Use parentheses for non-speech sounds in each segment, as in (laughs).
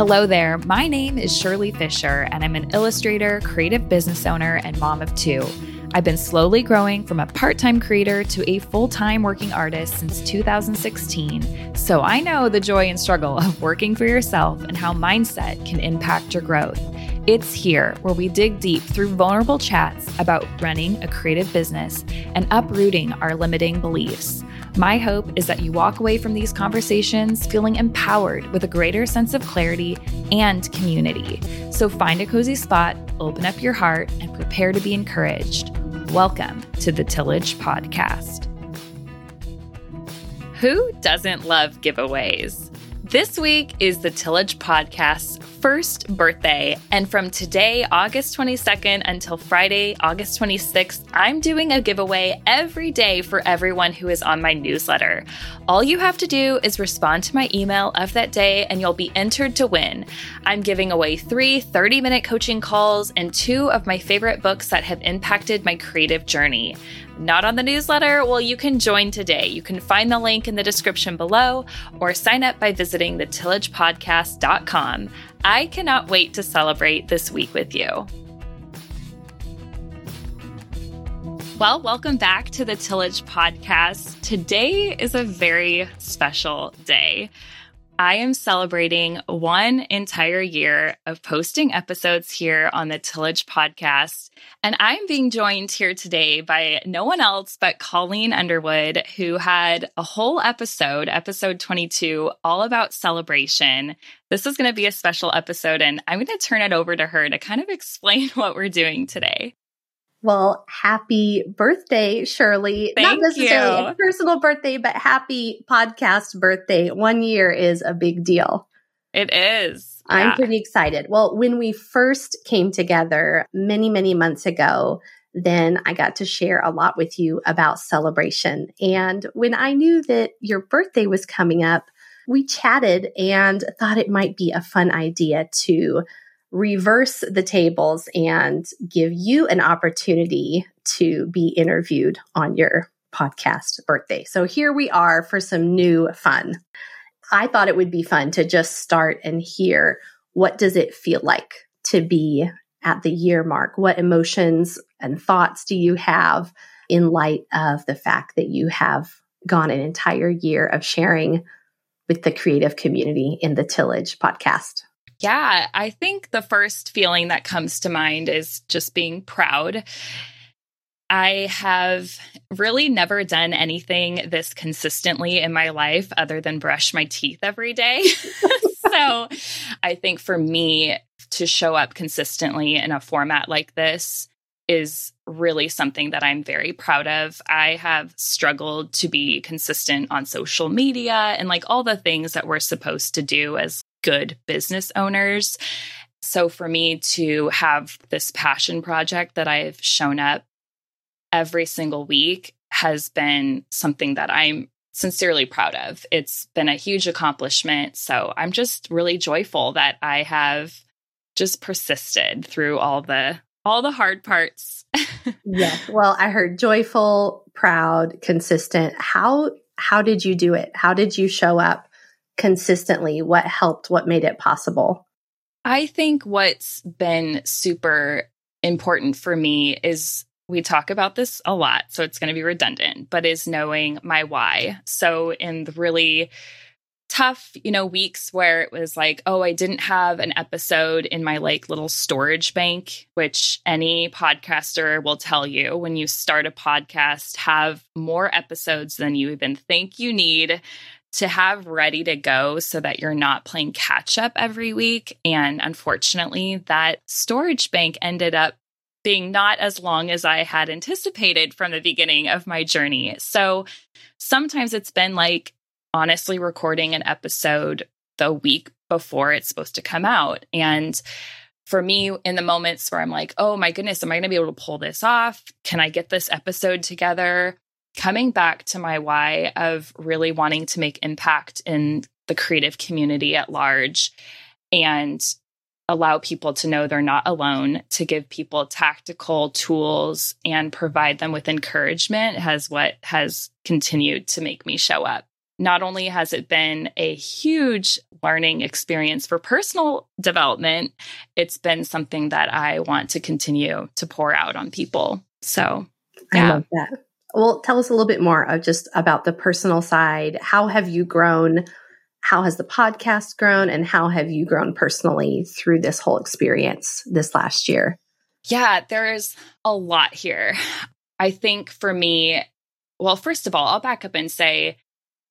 Hello there. My name is Shirley Fisher, and I'm an illustrator, creative business owner, and mom of two. I've been slowly growing from a part time creator to a full time working artist since 2016, so I know the joy and struggle of working for yourself and how mindset can impact your growth. It's here where we dig deep through vulnerable chats about running a creative business and uprooting our limiting beliefs. My hope is that you walk away from these conversations feeling empowered with a greater sense of clarity and community. So find a cozy spot, open up your heart, and prepare to be encouraged. Welcome to the Tillage Podcast. Who doesn't love giveaways? This week is the Tillage Podcast's first birthday. And from today, August 22nd, until Friday, August 26th, I'm doing a giveaway every day for everyone who is on my newsletter. All you have to do is respond to my email of that day, and you'll be entered to win. I'm giving away three 30 minute coaching calls and two of my favorite books that have impacted my creative journey. Not on the newsletter? Well, you can join today. You can find the link in the description below or sign up by visiting thetillagepodcast.com. I cannot wait to celebrate this week with you. Well, welcome back to the Tillage Podcast. Today is a very special day. I am celebrating one entire year of posting episodes here on the Tillage podcast. And I'm being joined here today by no one else but Colleen Underwood, who had a whole episode, episode 22, all about celebration. This is going to be a special episode, and I'm going to turn it over to her to kind of (laughs) explain what we're doing today. Well, happy birthday, Shirley. Thank Not necessarily you. a personal birthday, but happy podcast birthday. One year is a big deal. It is. I'm Yeah. pretty excited. Well, when we first came together many, many months ago, then I got to share a lot with you about celebration. And when I knew that your birthday was coming up, we chatted and thought it might be a fun idea to reverse the tables and give you an opportunity to be interviewed on your podcast birthday. So here we are for some new fun. I thought it would be fun to just start and hear what does it feel like to be at the year mark? What emotions and thoughts do you have in light of the fact that you have gone an entire year of sharing with the creative community in the Tillage podcast? Yeah, I think the first feeling that comes to mind is just being proud. I have really never done anything this consistently in my life other than brush my teeth every day. (laughs) so I think for me to show up consistently in a format like this is really something that I'm very proud of. I have struggled to be consistent on social media and like all the things that we're supposed to do as good business owners. So for me to have this passion project that I've shown up every single week has been something that I'm sincerely proud of. It's been a huge accomplishment. So I'm just really joyful that I have just persisted through all the all the hard parts. (laughs) Yes. Well, I heard joyful, proud, consistent. How how did you do it? How did you show up consistently? What helped? What made it possible? I think what's been super important for me is we talk about this a lot, so it's going to be redundant, but is knowing my why. So, in the really tough, you know, weeks where it was like, oh, I didn't have an episode in my like little storage bank, which any podcaster will tell you when you start a podcast, have more episodes than you even think you need to have ready to go so that you're not playing catch up every week. And unfortunately, that storage bank ended up being not as long as I had anticipated from the beginning of my journey. So sometimes it's been like honestly recording an episode the week before it's supposed to come out. And for me, in the moments where I'm like, oh my goodness, am I going to be able to pull this off? Can I get this episode together? Coming back to my why of really wanting to make impact in the creative community at large and allow people to know they're not alone, to give people tactical tools and provide them with encouragement has what has continued to make me show up not only has it been a huge learning experience for personal development, it's been something that I want to continue to pour out on people. So, yeah. I love that. Well, tell us a little bit more of just about the personal side. How have you grown? How has the podcast grown? And how have you grown personally through this whole experience this last year? Yeah, there's a lot here. I think for me, well, first of all, I'll back up and say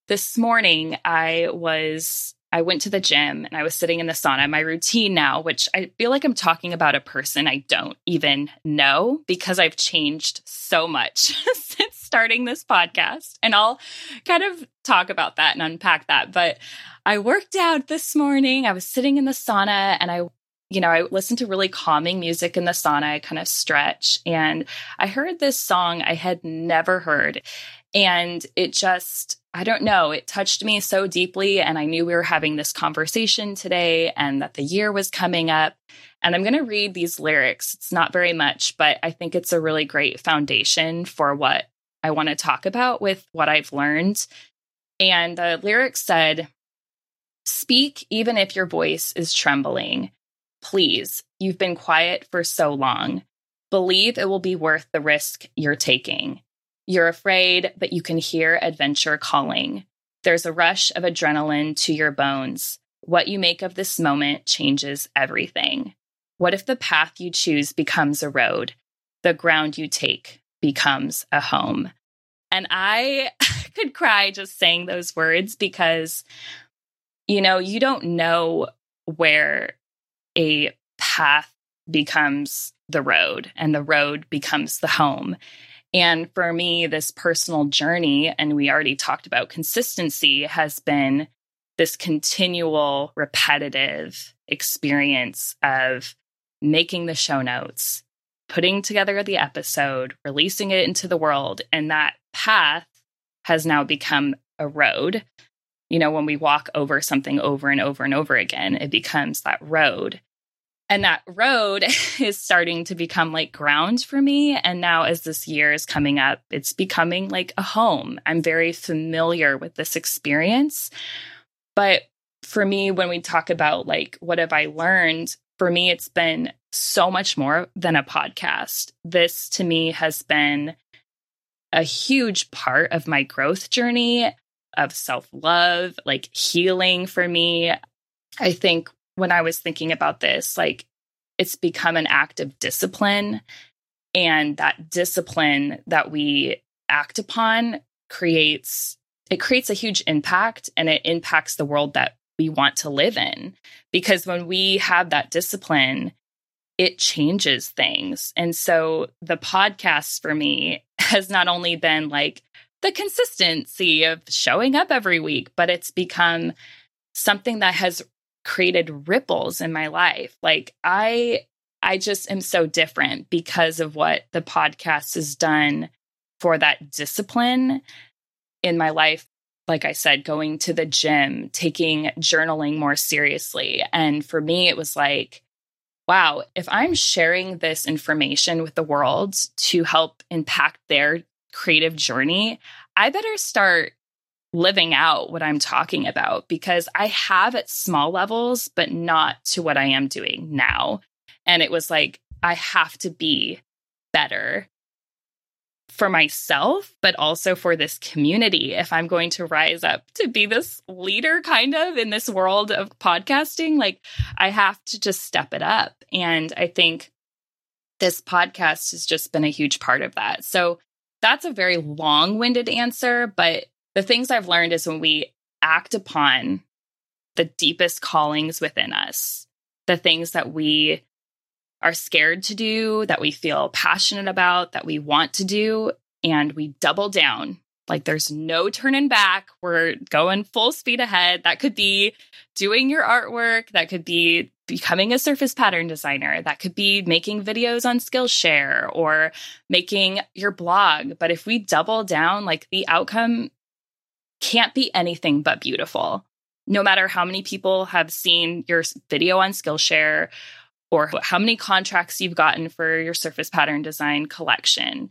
this morning I was I went to the gym and I was sitting in the sauna. My routine now, which I feel like I'm talking about a person I don't even know because I've changed so much (laughs) since starting this podcast. And I'll kind of talk about that and unpack that. But I worked out this morning. I was sitting in the sauna and I you know, I listened to really calming music in the sauna. I kind of stretch and I heard this song I had never heard. And it just, I don't know, it touched me so deeply. And I knew we were having this conversation today and that the year was coming up. And I'm going to read these lyrics. It's not very much, but I think it's a really great foundation for what I want to talk about with what I've learned. And the lyrics said, Speak even if your voice is trembling. Please, you've been quiet for so long. Believe it will be worth the risk you're taking. You're afraid, but you can hear adventure calling. There's a rush of adrenaline to your bones. What you make of this moment changes everything. What if the path you choose becomes a road? The ground you take becomes a home. And I (laughs) could cry just saying those words because, you know, you don't know where a path becomes the road and the road becomes the home. And for me, this personal journey, and we already talked about consistency, has been this continual, repetitive experience of making the show notes, putting together the episode, releasing it into the world. And that path has now become a road. You know, when we walk over something over and over and over again, it becomes that road. And that road (laughs) is starting to become like ground for me. And now, as this year is coming up, it's becoming like a home. I'm very familiar with this experience. But for me, when we talk about like what have I learned, for me, it's been so much more than a podcast. This to me has been a huge part of my growth journey of self love, like healing for me. I think when I was thinking about this, like it's become an act of discipline. And that discipline that we act upon creates it creates a huge impact and it impacts the world that we want to live in. Because when we have that discipline, it changes things. And so the podcast for me (laughs) has not only been like the consistency of showing up every week, but it's become something that has created ripples in my life. Like I I just am so different because of what the podcast has done for that discipline in my life. Like I said, going to the gym, taking journaling more seriously. And for me, it was like, wow, if I'm sharing this information with the world to help impact their creative journey, I better start living out what I'm talking about because I have at small levels, but not to what I am doing now. And it was like, I have to be better for myself, but also for this community. If I'm going to rise up to be this leader, kind of in this world of podcasting, like I have to just step it up. And I think this podcast has just been a huge part of that. So that's a very long winded answer, but the things I've learned is when we act upon the deepest callings within us, the things that we are scared to do, that we feel passionate about, that we want to do, and we double down. Like there's no turning back. We're going full speed ahead. That could be doing your artwork. That could be becoming a surface pattern designer. That could be making videos on Skillshare or making your blog. But if we double down, like the outcome can't be anything but beautiful. No matter how many people have seen your video on Skillshare or how many contracts you've gotten for your surface pattern design collection,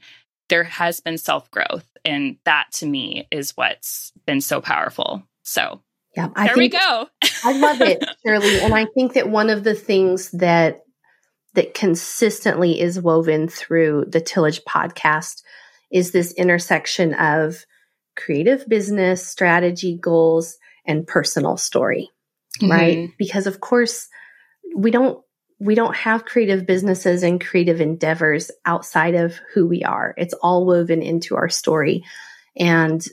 there has been self growth. And that to me is what's been so powerful. So yeah, I there we go. I love it, Shirley. And I think that one of the things that that consistently is woven through the Tillage podcast is this intersection of creative business, strategy, goals, and personal story. Mm-hmm. Right? Because of course we don't we don't have creative businesses and creative endeavors outside of who we are. It's all woven into our story. And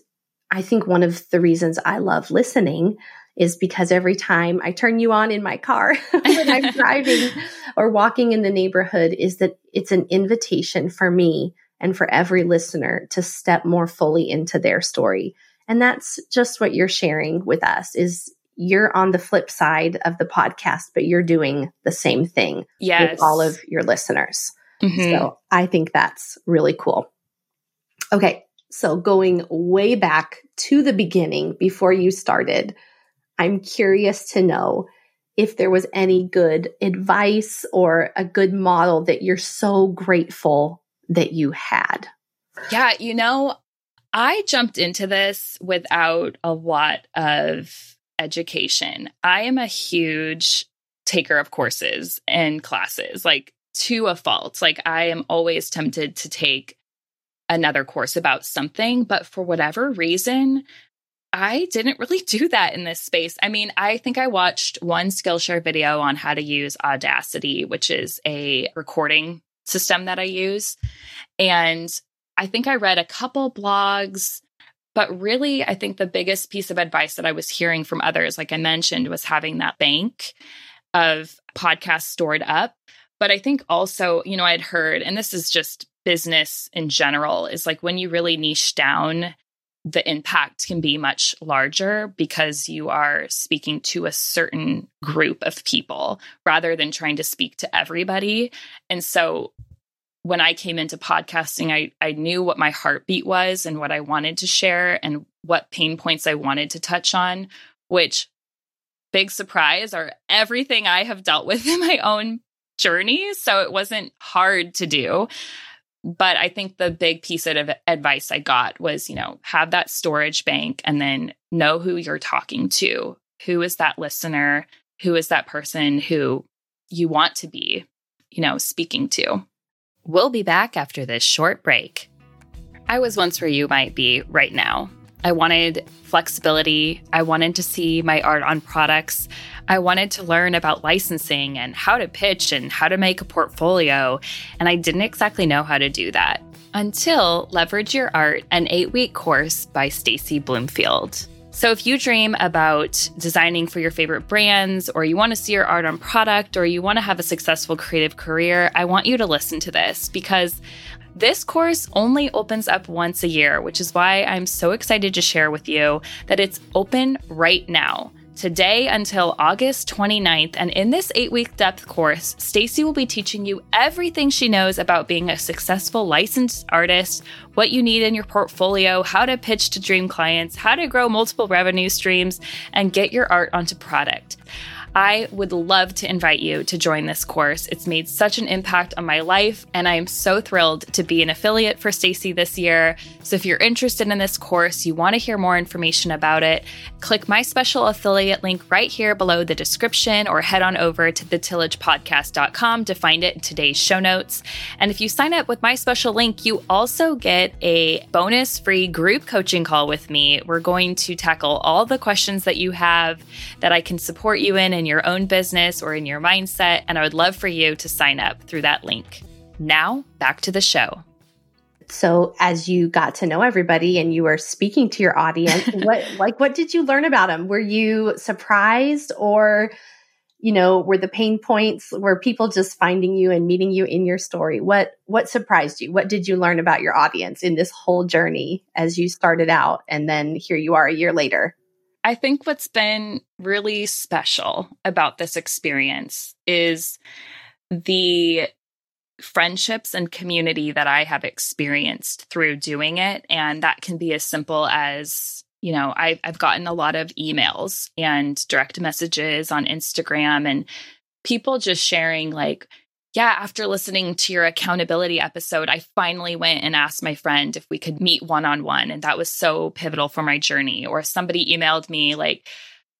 I think one of the reasons I love listening is because every time I turn you on in my car (laughs) when I'm (laughs) driving or walking in the neighborhood is that it's an invitation for me and for every listener to step more fully into their story. And that's just what you're sharing with us is you're on the flip side of the podcast, but you're doing the same thing yes. with all of your listeners. Mm-hmm. So I think that's really cool. Okay. So going way back to the beginning before you started, I'm curious to know if there was any good advice or a good model that you're so grateful that you had. Yeah, you know, I jumped into this without a lot of education. I am a huge taker of courses and classes, like to a fault. Like I am always tempted to take another course about something, but for whatever reason, I didn't really do that in this space. I mean, I think I watched one Skillshare video on how to use Audacity, which is a recording system that I use. And I think I read a couple blogs, but really, I think the biggest piece of advice that I was hearing from others, like I mentioned, was having that bank of podcasts stored up. But I think also, you know, I'd heard, and this is just business in general, is like when you really niche down the impact can be much larger because you are speaking to a certain group of people rather than trying to speak to everybody. And so when I came into podcasting, I, I knew what my heartbeat was and what I wanted to share and what pain points I wanted to touch on, which, big surprise, are everything I have dealt with in my own journey. So it wasn't hard to do. But I think the big piece of advice I got was, you know, have that storage bank and then know who you're talking to. Who is that listener? Who is that person who you want to be, you know, speaking to? We'll be back after this short break. I was once where you might be right now. I wanted flexibility. I wanted to see my art on products. I wanted to learn about licensing and how to pitch and how to make a portfolio. And I didn't exactly know how to do that until Leverage Your Art, an eight week course by Stacie Bloomfield. So, if you dream about designing for your favorite brands, or you want to see your art on product, or you want to have a successful creative career, I want you to listen to this because this course only opens up once a year, which is why I'm so excited to share with you that it's open right now today until August 29th. And in this eight week depth course, Stacie will be teaching you everything she knows about being a successful licensed artist, what you need in your portfolio, how to pitch to dream clients, how to grow multiple revenue streams, and get your art onto product. I would love to invite you to join this course. It's made such an impact on my life, and I am so thrilled to be an affiliate for Stacie this year. So if you're interested in this course, you want to hear more information about it, click my special affiliate link right here below the description or head on over to thetillagepodcast.com to find it in today's show notes. And if you sign up with my special link, you also get a bonus free group coaching call with me. We're going to tackle all the questions that you have that I can support you in and in your own business or in your mindset, and I would love for you to sign up through that link. Now, back to the show. So, as you got to know everybody and you were speaking to your audience, (laughs) what like what did you learn about them? Were you surprised or you know, were the pain points were people just finding you and meeting you in your story? What what surprised you? What did you learn about your audience in this whole journey as you started out and then here you are a year later? I think what's been really special about this experience is the friendships and community that I have experienced through doing it. And that can be as simple as, you know, I, I've gotten a lot of emails and direct messages on Instagram and people just sharing, like, yeah, after listening to your accountability episode, I finally went and asked my friend if we could meet one on one. And that was so pivotal for my journey. Or somebody emailed me, like,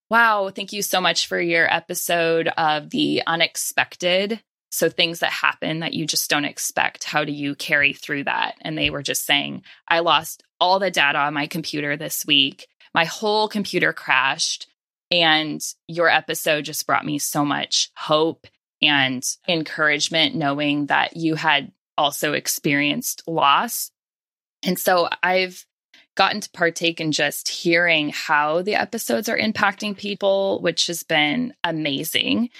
wow, thank you so much for your episode of the unexpected. So, things that happen that you just don't expect, how do you carry through that? And they were just saying, I lost all the data on my computer this week. My whole computer crashed. And your episode just brought me so much hope and encouragement, knowing that you had also experienced loss. And so I've gotten to partake in just hearing how the episodes are impacting people, which has been amazing.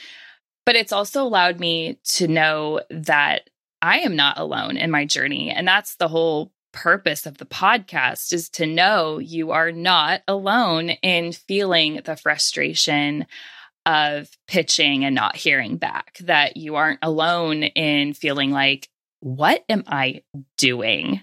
But it's also allowed me to know that I am not alone in my journey. And that's the whole purpose of the podcast is to know you are not alone in feeling the frustration of pitching and not hearing back, that you aren't alone in feeling like, what am I doing?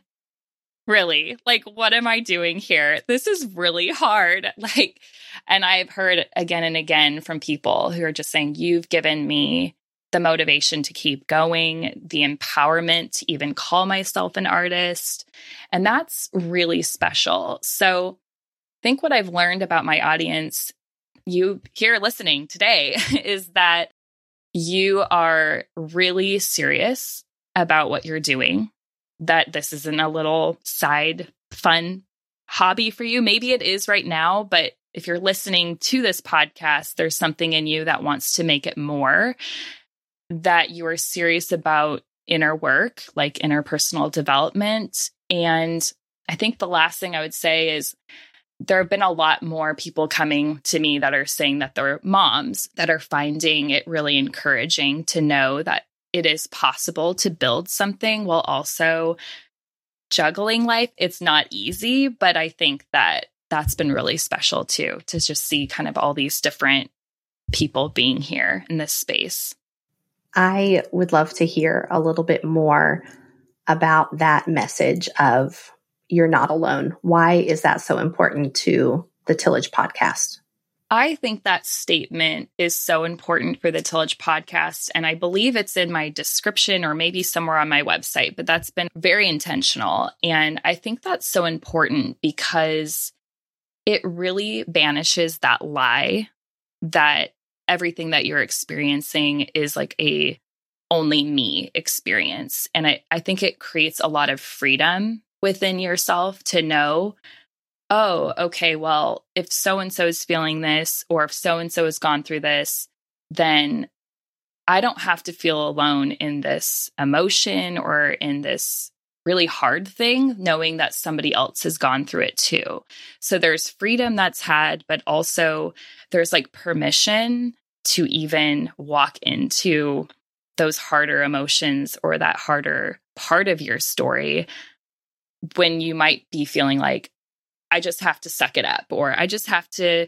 Really? Like, what am I doing here? This is really hard. (laughs) Like, and I've heard again and again from people who are just saying, You've given me the motivation to keep going, the empowerment to even call myself an artist. And that's really special. So, I think what I've learned about my audience you here listening today (laughs) is that you are really serious about what you're doing, that this isn't a little side fun hobby for you. Maybe it is right now, but if you're listening to this podcast, there's something in you that wants to make it more, that you are serious about inner work, like interpersonal development. And I think the last thing I would say is there have been a lot more people coming to me that are saying that they're moms that are finding it really encouraging to know that it is possible to build something while also juggling life. It's not easy, but I think that that's been really special too to just see kind of all these different people being here in this space. I would love to hear a little bit more about that message of you're not alone. Why is that so important to the Tillage podcast? I think that statement is so important for the Tillage podcast. And I believe it's in my description or maybe somewhere on my website, but that's been very intentional. And I think that's so important because it really banishes that lie that everything that you're experiencing is like a only me experience. And I, I think it creates a lot of freedom within yourself to know, oh, okay, well, if so and so is feeling this, or if so and so has gone through this, then I don't have to feel alone in this emotion or in this really hard thing, knowing that somebody else has gone through it too. So there's freedom that's had, but also there's like permission to even walk into those harder emotions or that harder part of your story when you might be feeling like, I just have to suck it up or I just have to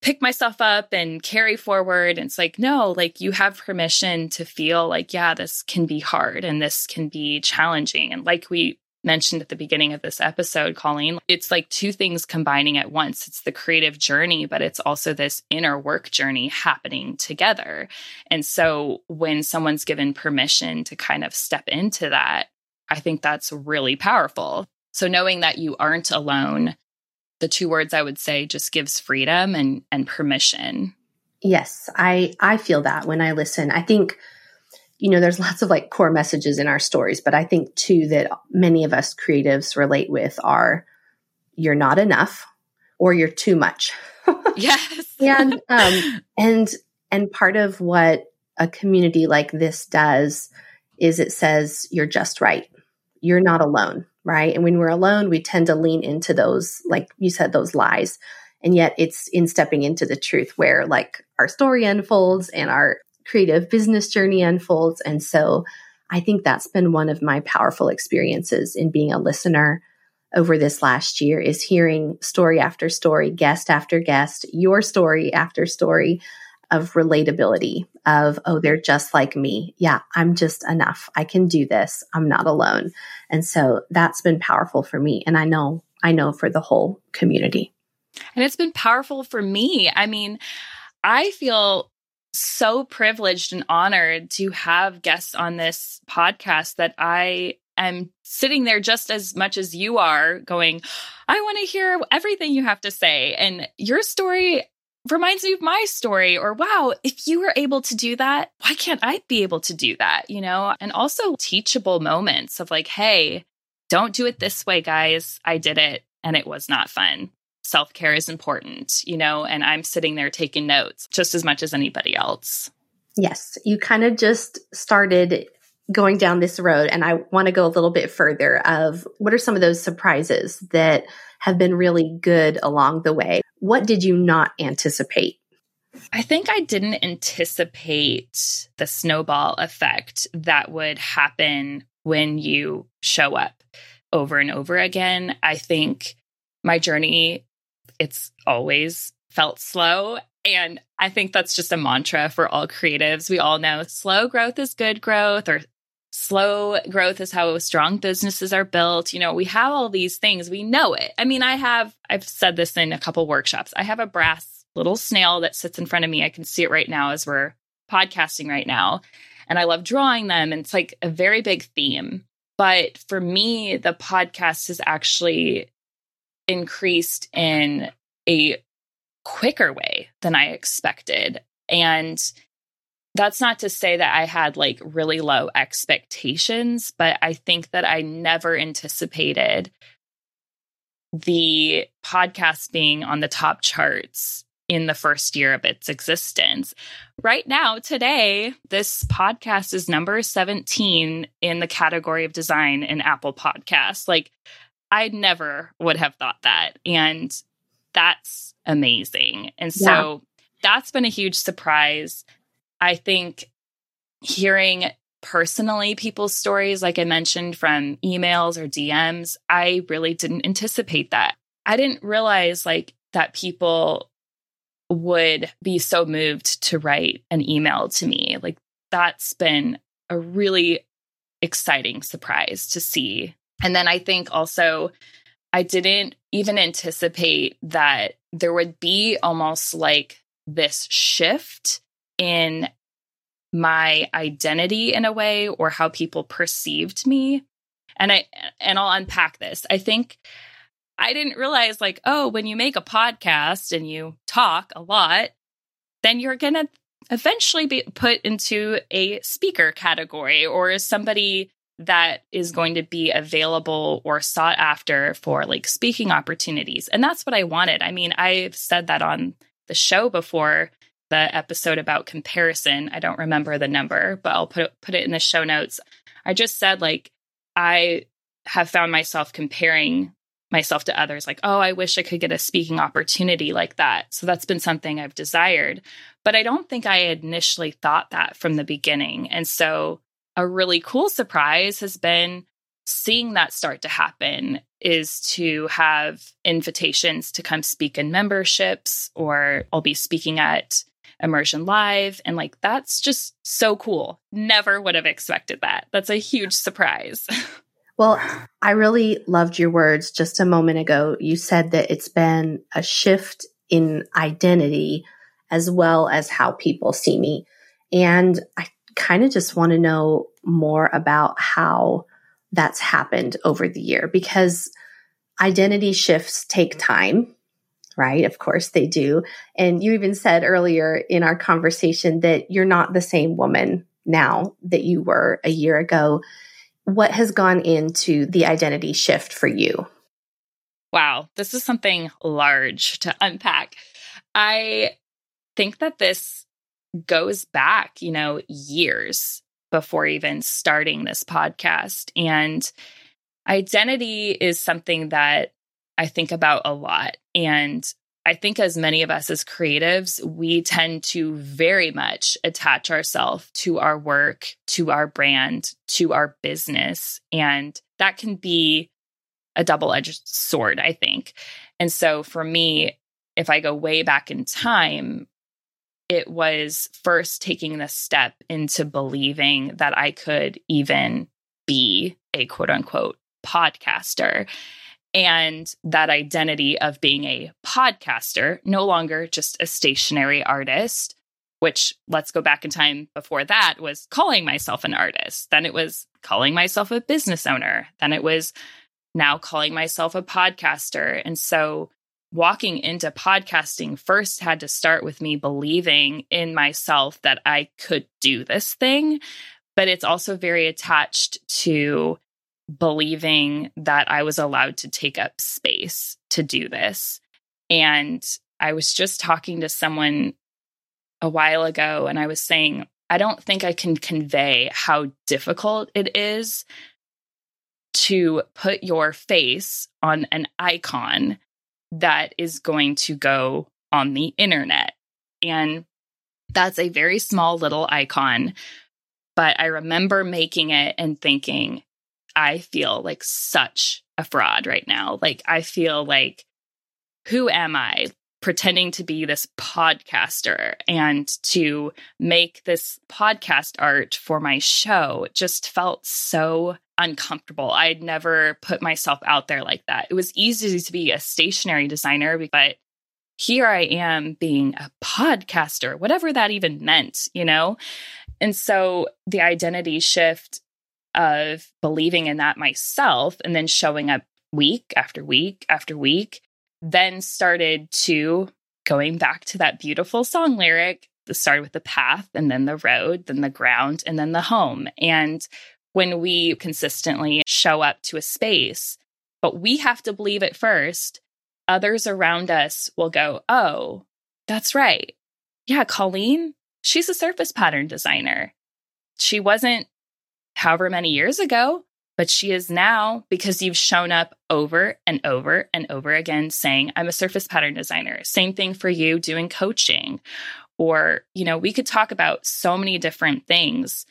pick myself up and carry forward. And it's like, no, like you have permission to feel like, yeah, this can be hard and this can be challenging. And like we mentioned at the beginning of this episode, Colleen, it's like two things combining at once. It's the creative journey, but it's also this inner work journey happening together. And so when someone's given permission to kind of step into that, I think that's really powerful. So knowing that you aren't alone, the two words I would say just gives freedom and and permission. Yes, I I feel that when I listen. I think you know there's lots of like core messages in our stories, but I think too that many of us creatives relate with are you're not enough or you're too much. (laughs) yes. and (laughs) um and and part of what a community like this does is it says you're just right you're not alone, right? And when we're alone, we tend to lean into those, like you said, those lies. And yet it's in stepping into the truth where like our story unfolds and our creative business journey unfolds. And so I think that's been one of my powerful experiences in being a listener over this last year is hearing story after story, guest after guest, your story after story of relatability of oh they're just like me. Yeah i'm just enough. I can do this. I'm not alone. And so that's been powerful for me. And i know i know for the whole community. And it's been powerful for me. I mean i feel so privileged and honored to have guests on this podcast that I am sitting there just as much as you are going, I want to hear everything you have to say. And your story reminds me of my story or wow if you were able to do that why can't i be able to do that you know? And also teachable moments of like hey don't do it this way guys. I did it and it was not fun. Self-care is important you know and i'm sitting there taking notes just as much as anybody else. Yes you kind of just started going down this road and i want to go a little bit further of what are some of those surprises that have been really good along the way what did you not anticipate? I think I didn't anticipate the snowball effect that would happen when you show up over and over again. I think my journey, it's always felt slow. And I think that's just a mantra for all creatives. We all know slow growth is good growth, or slow growth is how strong businesses are built. You know, we have all these things. We know it. I mean, I have, I've said this in a couple workshops. I have a brass little snail that sits in front of me. I can see it right now as we're podcasting right now. And I love drawing them. And it's like a very big theme. But for me, the podcast has actually increased in a quicker way than I expected. And that's not to say that I had like really low expectations, but I think that I never anticipated the podcast being on the top charts in the first year of its existence. Right now, today, this podcast is number 17 in the category of design in Apple Podcasts. Like, I never would have thought that. And that's amazing. And so yeah. that's been a huge surprise. I think hearing personally people's stories, like I mentioned from emails or DMs, I really didn't anticipate that. I didn't realize like that people would be so moved to write an email to me. Like that's been a really exciting surprise to see. And then I think also I didn't even anticipate that there would be almost like this shift in my identity in a way or how people perceived me. And I and I'll unpack this. I think I didn't realize like, oh, when you make a podcast and you talk a lot, then you're going to eventually be put into a speaker category or somebody that is going to be available or sought after for like speaking opportunities. And that's what I wanted. I mean, I've said that on the show before the episode about comparison. I don't remember the number, but I'll put put it in the show notes. I just said like I have found myself comparing myself to others like, "Oh, I wish I could get a speaking opportunity like that." So that's been something I've desired, but I don't think I initially thought that from the beginning. And so a really cool surprise has been seeing that start to happen is to have invitations to come speak in memberships or I'll be speaking at immersion live. And like that's just so cool. Never would have expected that. That's a huge surprise. (laughs) Well i really loved your words just a moment ago. You said that it's been a shift in identity as well as how people see me. And i kind of just want to know more about how that's happened over the year because identity shifts take time right? Of course they do. And you even said earlier in our conversation that you're not the same woman now that you were a year ago. What has gone into the identity shift for you? Wow, this is something large to unpack. I think that this goes back, you know, years before even starting this podcast. And identity is something that I think about a lot. And I think, as many of us as creatives, we tend to very much attach ourselves to our work, to our brand, to our business. And that can be a double edged sword, I think. And so for me, if I go way back in time, it was first taking the step into believing that I could even be a quote unquote podcaster and that identity of being a podcaster, no longer just a stationary artist, which let's go back in time before that was calling myself an artist. Then it was calling myself a business owner. Then it was now calling myself a podcaster. And so walking into podcasting first had to start with me believing in myself that I could do this thing. But it's also very attached to believing that I was allowed to take up space to do this. And I was just talking to someone a while ago, and I was saying, I don't think I can convey how difficult it is to put your face on an icon that is going to go on the internet. And that's a very small little icon. But I remember making it and thinking, I feel like such a fraud right now. Like, I feel like, who am I? Pretending to be this podcaster and to make this podcast art for my show just felt so uncomfortable. I'd never put myself out there like that. It was easy to be a stationary designer, but here I am being a podcaster, whatever that even meant, you know? And so the identity shift of believing in that myself and then showing up week after week after week then started to going back to that beautiful song lyric that started with the path and then the road then the ground and then the home. And when we consistently show up to a space but we have to believe it first others around us will go oh that's right. Yeah colleen she's a surface pattern designer. She wasn't however many years ago, but she is now because you've shown up over and over and over again saying, I'm a surface pattern designer. Same thing for you doing coaching. Or, you know, we could talk about so many different things.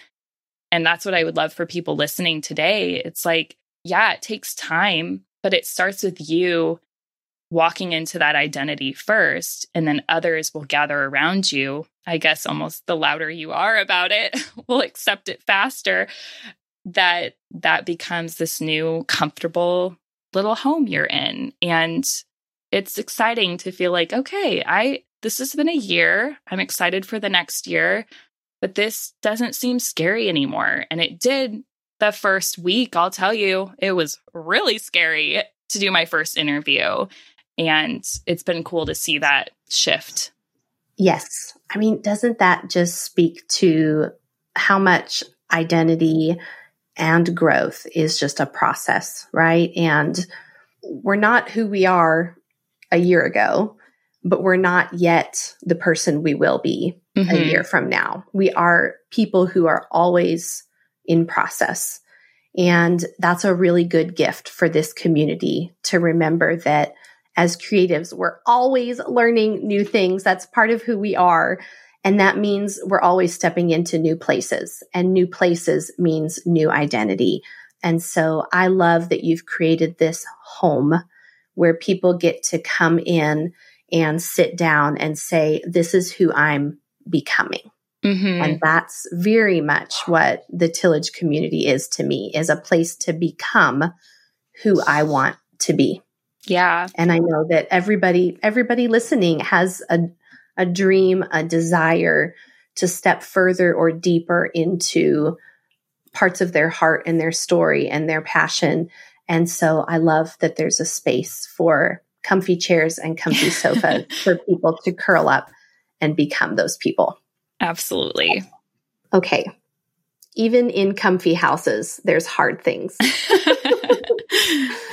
And that's what I would love for people listening today. It's like, yeah, it takes time, but it starts with you walking into that identity first, and then others will gather around you. I guess almost the louder you are about it, (laughs) will accept it faster. That that becomes this new comfortable little home you're in. And it's exciting to feel like, okay, I this has been a year. I'm excited for the next year, but this doesn't seem scary anymore. And it did the first week, I'll tell you, it was really scary to do my first interview. And it's been cool to see that shift. Yes. I mean, doesn't that just speak to how much identity and growth is just a process, right? And we're not who we are a year ago, but we're not yet the person we will be mm-hmm. a year from now. We are people who are always in process. And that's a really good gift for this community to remember that as creatives, we're always learning new things. That's part of who we are. And that means we're always stepping into new places and new places means new identity. And so I love that you've created this home where people get to come in and sit down and say, this is who I'm becoming. Mm-hmm. And that's very much what the tillage community is to me, is a place to become who I want to be. Yeah. And I know that everybody everybody listening has a a dream, a desire to step further or deeper into parts of their heart and their story and their passion. And so I love that there's a space for comfy chairs and comfy sofas (laughs) for people to curl up and become those people. Absolutely. Okay. Even in comfy houses, there's hard things. (laughs)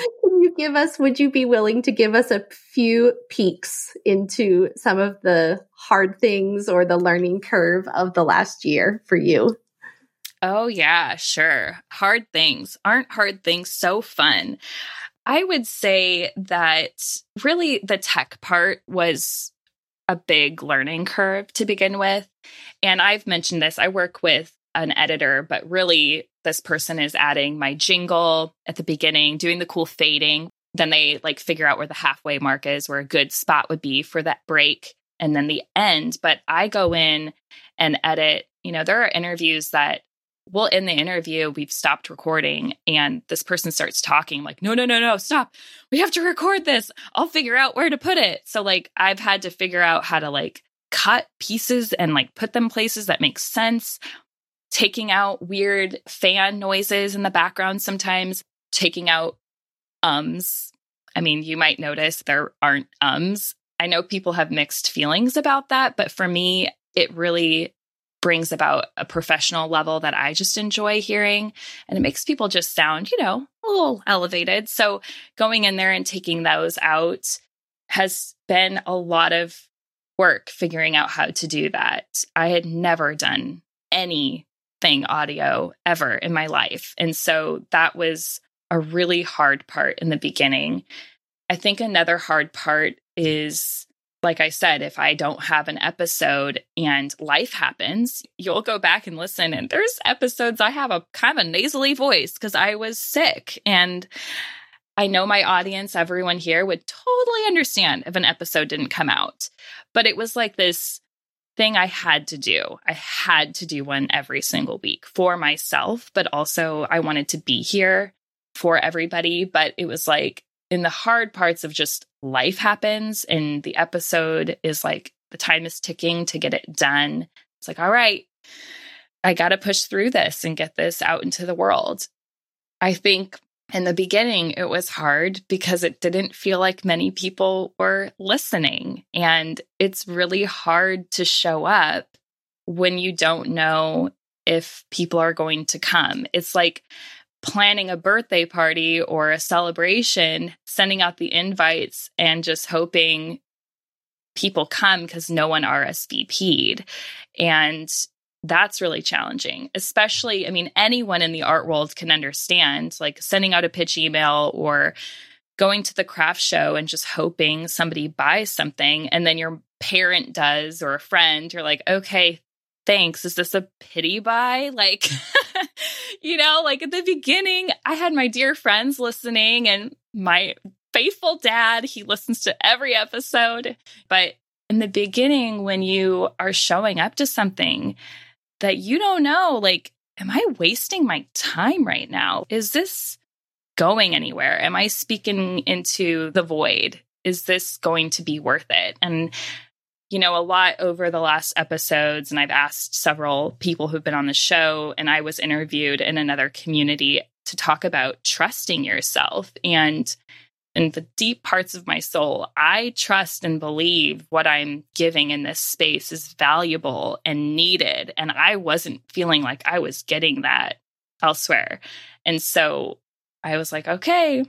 give us, would you be willing to give us a few peeks into some of the hard things or the learning curve of the last year for you? Oh, yeah, sure. Hard things. Aren't hard things so fun? I would say that really the tech part was a big learning curve to begin with. And I've mentioned this, I work with an editor, but really this person is adding my jingle at the beginning, doing the cool fading. Then they like figure out where the halfway mark is, where a good spot would be for that break and then the end. But I go in and edit. You know, there are interviews that well, in the interview, we've stopped recording and this person starts talking like, no, no, no, no, stop. We have to record this. I'll figure out where to put it. So, like, I've had to figure out how to like cut pieces and like put them places that make sense, taking out weird fan noises in the background sometimes, taking out ums. I mean, you might notice there aren't ums. I know people have mixed feelings about that, but for me, it really brings about a professional level that I just enjoy hearing. And it makes people just sound, you know, a little elevated. So going in there and taking those out has been a lot of work figuring out how to do that. I had never done audio ever in my life. And so that was a really hard part in the beginning. I think another hard part is like I said, if I don't have an episode and life happens, you'll go back and listen. And there's episodes I have a kind of a nasally voice because I was sick. And I know my audience, everyone here would totally understand if an episode didn't come out. But it was like this thing I had to do. I had to do one every single week for myself, but also I wanted to be here for everybody. But it was like in the hard parts of just life happens and the episode is like the time is ticking to get it done. It's like, all right, I got to push through this and get this out into the world. I think in the beginning, it was hard because it didn't feel like many people were listening. And it's really hard to show up when you don't know if people are going to come. It's like planning a birthday party or a celebration, sending out the invites and just hoping people come because no one RSVP'd. And that's really challenging, especially, I mean, anyone in the art world can understand like sending out a pitch email or going to the craft show and just hoping somebody buys something and then your parent does or a friend, you're like, okay, thanks. Is this a pity buy? (laughs) Like, you know, like at the beginning, I had my dear friends listening and my faithful dad, he listens to every episode. But in the beginning, when you are showing up to something, that you don't know like, am I wasting my time right now? Is this going anywhere? Am I speaking into the void? Is this going to be worth it? And, you know, a lot over the last episodes, and I've asked several people who've been on the show, and I was interviewed in another community to talk about trusting yourself. And in the deep parts of my soul, I trust and believe what I'm giving in this space is valuable and needed. And I wasn't feeling like I was getting that elsewhere. And so I was like, okay,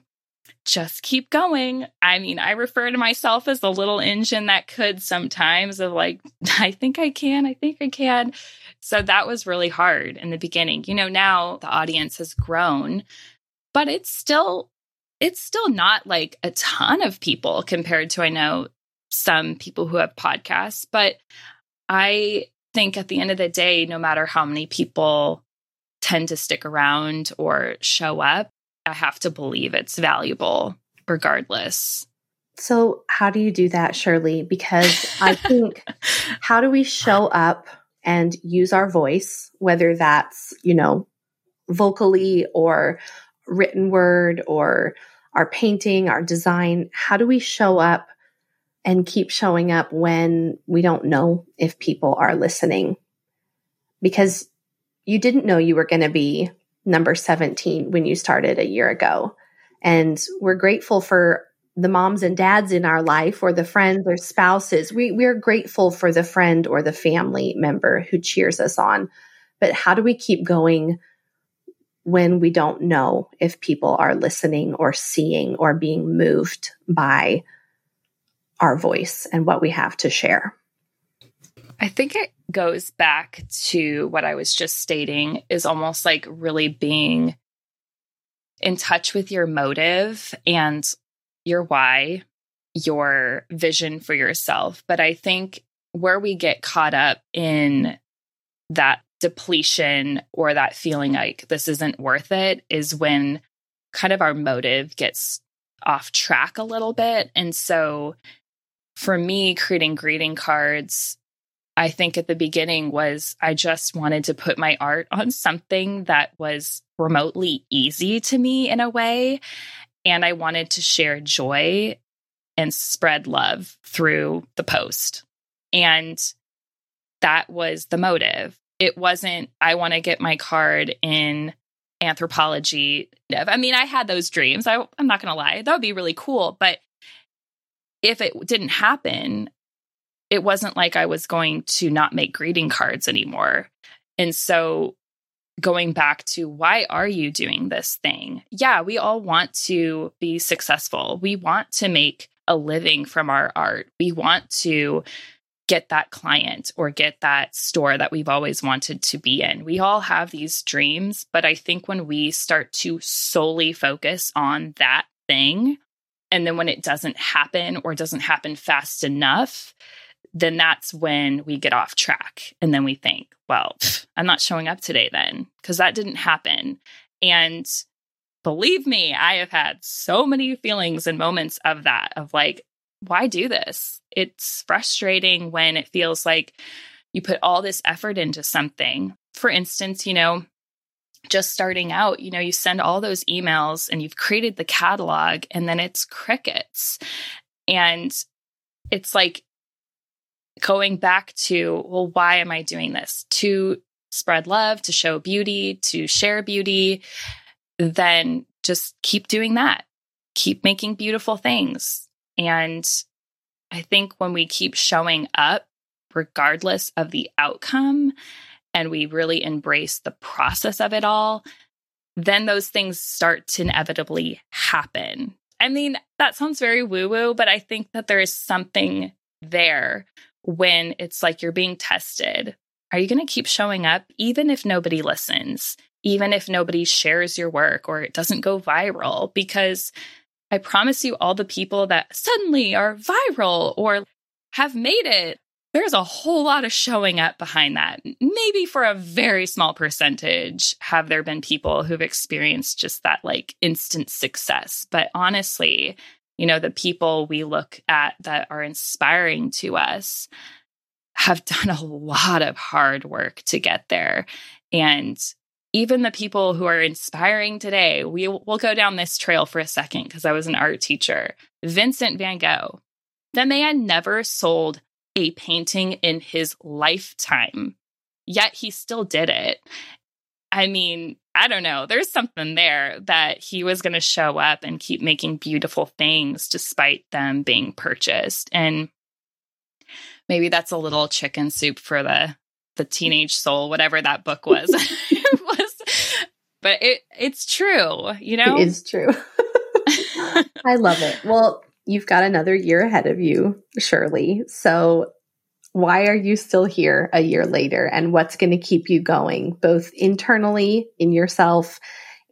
just keep going. I mean, I refer to myself as the little engine that could sometimes of like, (laughs) I think I can, I think I can. So that was really hard in the beginning. You know, now the audience has grown, but it's still it's still not like a ton of people compared to I know some people who have podcasts, but I think at the end of the day, no matter how many people tend to stick around or show up, I have to believe it's valuable regardless. So, how do you do that, Shirley? Because I think, (laughs) how do we show up and use our voice, whether that's, you know, vocally or written word or our painting, our design? How do we show up and keep showing up when we don't know if people are listening? Because you didn't know you were going to be number 17 when you started a year ago. And we're grateful for the moms and dads in our life or the friends or spouses. We, we're grateful for the friend or the family member who cheers us on. But how do we keep going when we don't know if people are listening or seeing or being moved by our voice and what we have to share. I think it goes back to what I was just stating is almost like really being in touch with your motive and your why, your vision for yourself. But I think where we get caught up in that depletion or that feeling like this isn't worth it is when kind of our motive gets off track a little bit. And so for me, creating greeting cards, I think at the beginning was I just wanted to put my art on something that was remotely easy to me in a way. And I wanted to share joy and spread love through the post. And that was the motive. It wasn't, I want to get my card in Anthropologie. I mean, I had those dreams. I, I'm not going to lie. That would be really cool. But if it didn't happen, it wasn't like I was going to not make greeting cards anymore. And so going back to why are you doing this thing? Yeah, we all want to be successful. We want to make a living from our art. We want to get that client or get that store that we've always wanted to be in. We all have these dreams, but I think when we start to solely focus on that thing, and then when it doesn't happen or doesn't happen fast enough, then that's when we get off track. And then we think, well, I'm not showing up today then, because that didn't happen. And believe me, I have had so many feelings and moments of that, of like, why do this? It's frustrating when it feels like you put all this effort into something. For instance, you know, just starting out, you know, you send all those emails and you've created the catalog and then it's crickets. And it's like going back to, well, why am I doing this? To spread love, to show beauty, to share beauty, then just keep doing that. Keep making beautiful things. And I think when we keep showing up, regardless of the outcome, and we really embrace the process of it all, then those things start to inevitably happen. I mean, that sounds very woo woo, but I think that there is something there when it's like you're being tested. Are you going to keep showing up even if nobody listens, even if nobody shares your work or it doesn't go viral? Because I promise you, all the people that suddenly are viral or have made it, there's a whole lot of showing up behind that. Maybe for a very small percentage have there been people who've experienced just that like instant success. But honestly, you know, the people we look at that are inspiring to us have (laughs) done a lot of hard work to get there. And even the people who are inspiring today, we will go down this trail for a second because I was an art teacher. Vincent van Gogh, the man never sold a painting in his lifetime, yet he still did it. I mean, I don't know. There's something there that he was going to show up and keep making beautiful things despite them being purchased. And maybe that's a little chicken soup for the the teenage soul, whatever that book was. (laughs) but it it's true, you know? It is true. (laughs) I love it. Well, you've got another year ahead of you, Shirley. So why are you still here a year later and what's going to keep you going both internally in yourself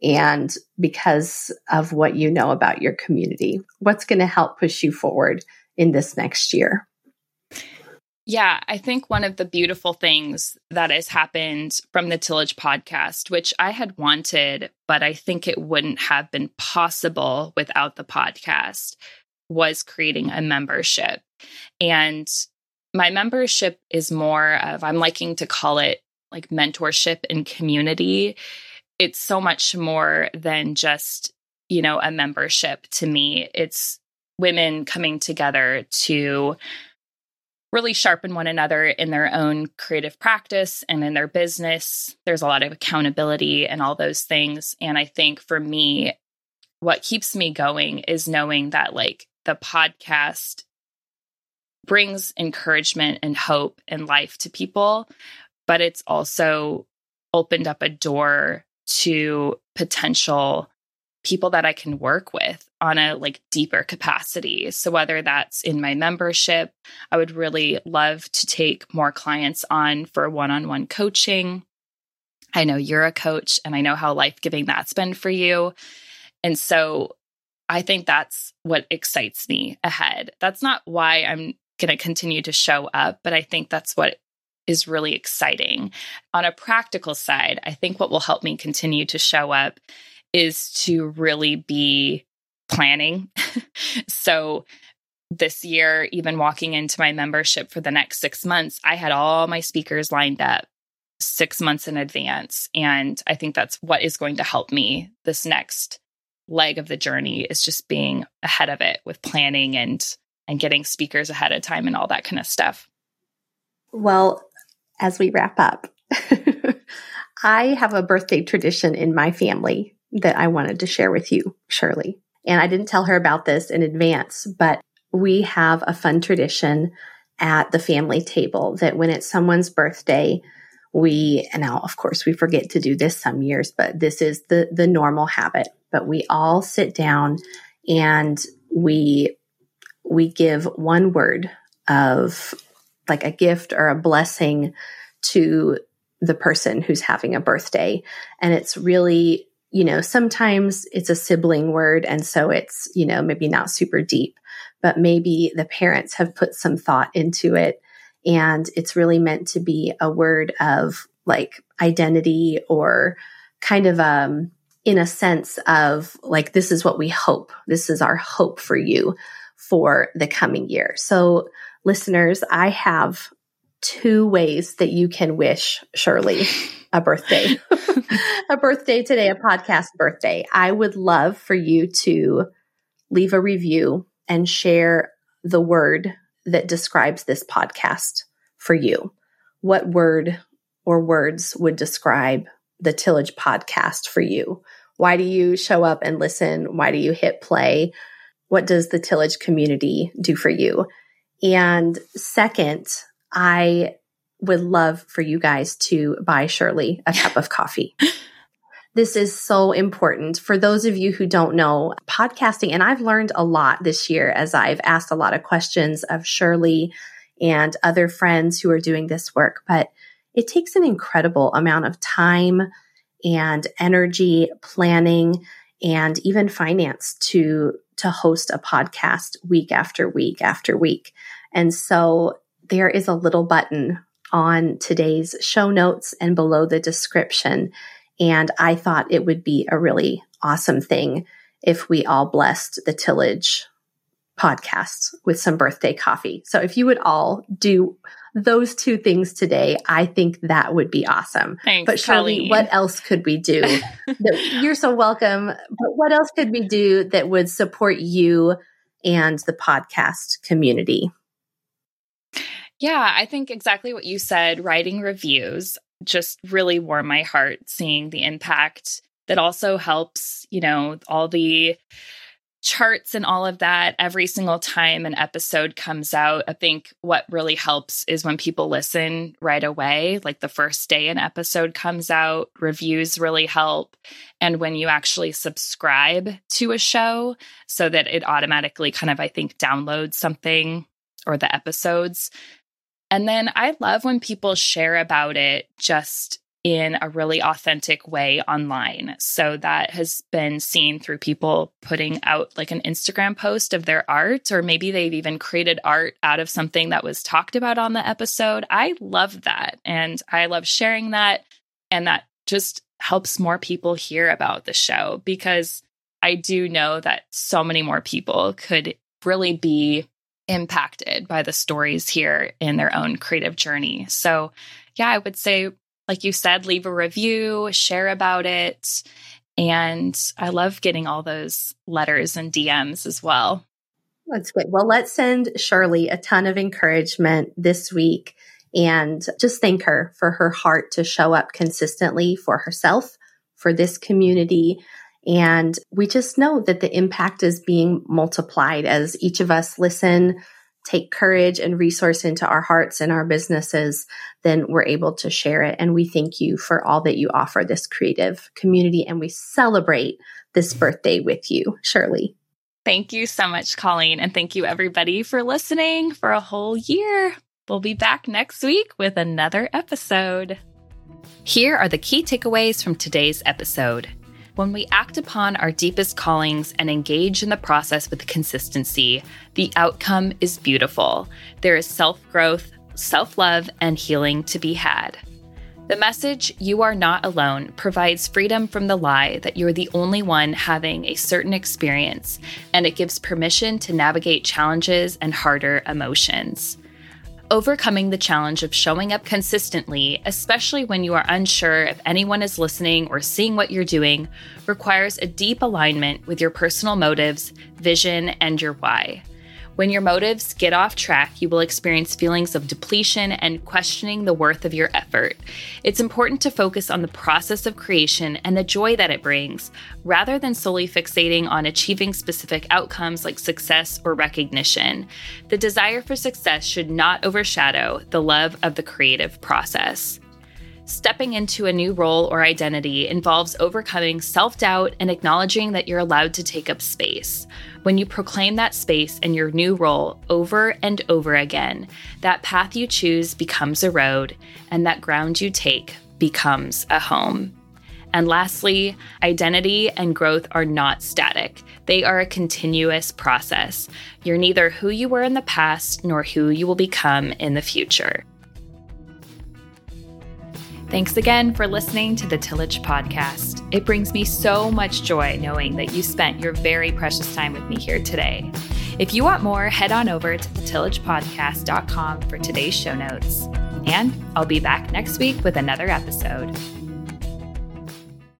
and because of what you know about your community what's going to help push you forward in this next year yeah, I think one of the beautiful things that has happened from the Tillage podcast, which I had wanted, but I think it wouldn't have been possible without the podcast, was creating a membership. And my membership is more of, I'm liking to call it like mentorship and community. It's so much more than just, you know, a membership to me. It's women coming together to really sharpen one another in their own creative practice and in their business. There's a lot of accountability and all those things. And I think for me, what keeps me going is knowing that like the podcast brings encouragement and hope and life to people, but it's also opened up a door to potential people that I can work with on a like deeper capacity. So whether that's in my membership, I would really love to take more clients on for one-on-one coaching. I know you're a coach and I know how life-giving that's been for you. And so I think that's what excites me ahead. That's not why I'm going to continue to show up, but I think that's what is really exciting. On a practical side, I think what will help me continue to show up is to really be planning. (laughs) so this year, even walking into my membership for the next six months, I had all my speakers lined up six months in advance. And I think that's what is going to help me this next leg of the journey is just being ahead of it with planning and and getting speakers ahead of time and all that kind of stuff. Well, as we wrap up, (laughs) I have a birthday tradition in my family that I wanted to share with you, Shirley. And I didn't tell her about this in advance, but we have a fun tradition at the family table that when it's someone's birthday, we and now of course we forget to do this some years, but this is the the normal habit. But we all sit down and we we give one word of like a gift or a blessing to the person who's having a birthday. And it's really, you know, sometimes it's a sibling word. And so it's, you know, maybe not super deep, but maybe the parents have put some thought into it. And it's really meant to be a word of like identity or kind of, um, in a sense of like, this is what we hope. This is our hope for you for the coming year. So listeners, I have two ways that you can wish Shirley a birthday, (laughs) a birthday today, a podcast birthday. I would love for you to leave a review and share the word that describes this podcast for you. What word or words would describe the Tillage podcast for you? Why do you show up and listen? Why do you hit play? What does the Tillage community do for you? And second, I would love for you guys to buy Shirley a (laughs) cup of coffee. This is so important. For those of you who don't know, podcasting, and I've learned a lot this year as I've asked a lot of questions of Shirley and other friends who are doing this work, but it takes an incredible amount of time and energy, planning, and even finance to to host a podcast week after week after week. And so there is a little button on today's show notes and below the description. And I thought it would be a really awesome thing if we all blessed the tillage podcast with some birthday coffee. So if you would all do those two things today, I think that would be awesome. Thanks, but Shirley, Colleen. what else could we do? (laughs) that, you're so welcome. But what else could we do that would support you and the podcast community? Yeah, I think exactly what you said. Writing reviews just really warm my heart seeing the impact that also helps, you know, all the charts and all of that every single time an episode comes out. I think what really helps is when people listen right away, like the first day an episode comes out, reviews really help. And when you actually subscribe to a show so that it automatically kind of, I think, downloads something or the episodes. And then I love when people share about it just in a really authentic way online. So that has been seen through people putting out like an Instagram post of their art, or maybe they've even created art out of something that was talked about on the episode. I love that. And I love sharing that. And that just helps more people hear about the show because I do know that so many more people could really be impacted by the stories here in their own creative journey. So, yeah, I would say like you said, leave a review, share about it. And I love getting all those letters and DMs as well. That's great. Well, let's send Shirley a ton of encouragement this week and just thank her for her heart to show up consistently for herself, for this community. And we just know that the impact is being multiplied as each of us listen, take courage and resource into our hearts and our businesses, then we're able to share it. And we thank you for all that you offer this creative community. And we celebrate this birthday with you, Shirley. Thank you so much, Colleen. And thank you, everybody, for listening for a whole year. We'll be back next week with another episode. Here are the key takeaways from today's episode. When we act upon our deepest callings and engage in the process with consistency, the outcome is beautiful. There is self growth, self love, and healing to be had. The message, You Are Not Alone, provides freedom from the lie that you're the only one having a certain experience, and it gives permission to navigate challenges and harder emotions. Overcoming the challenge of showing up consistently, especially when you are unsure if anyone is listening or seeing what you're doing, requires a deep alignment with your personal motives, vision, and your why. When your motives get off track, you will experience feelings of depletion and questioning the worth of your effort. It's important to focus on the process of creation and the joy that it brings, rather than solely fixating on achieving specific outcomes like success or recognition. The desire for success should not overshadow the love of the creative process. Stepping into a new role or identity involves overcoming self doubt and acknowledging that you're allowed to take up space. When you proclaim that space and your new role over and over again, that path you choose becomes a road, and that ground you take becomes a home. And lastly, identity and growth are not static. They are a continuous process. You're neither who you were in the past nor who you will become in the future. Thanks again for listening to the Tillage Podcast. It brings me so much joy knowing that you spent your very precious time with me here today. If you want more, head on over to thetillagepodcast.com for today's show notes. And I'll be back next week with another episode.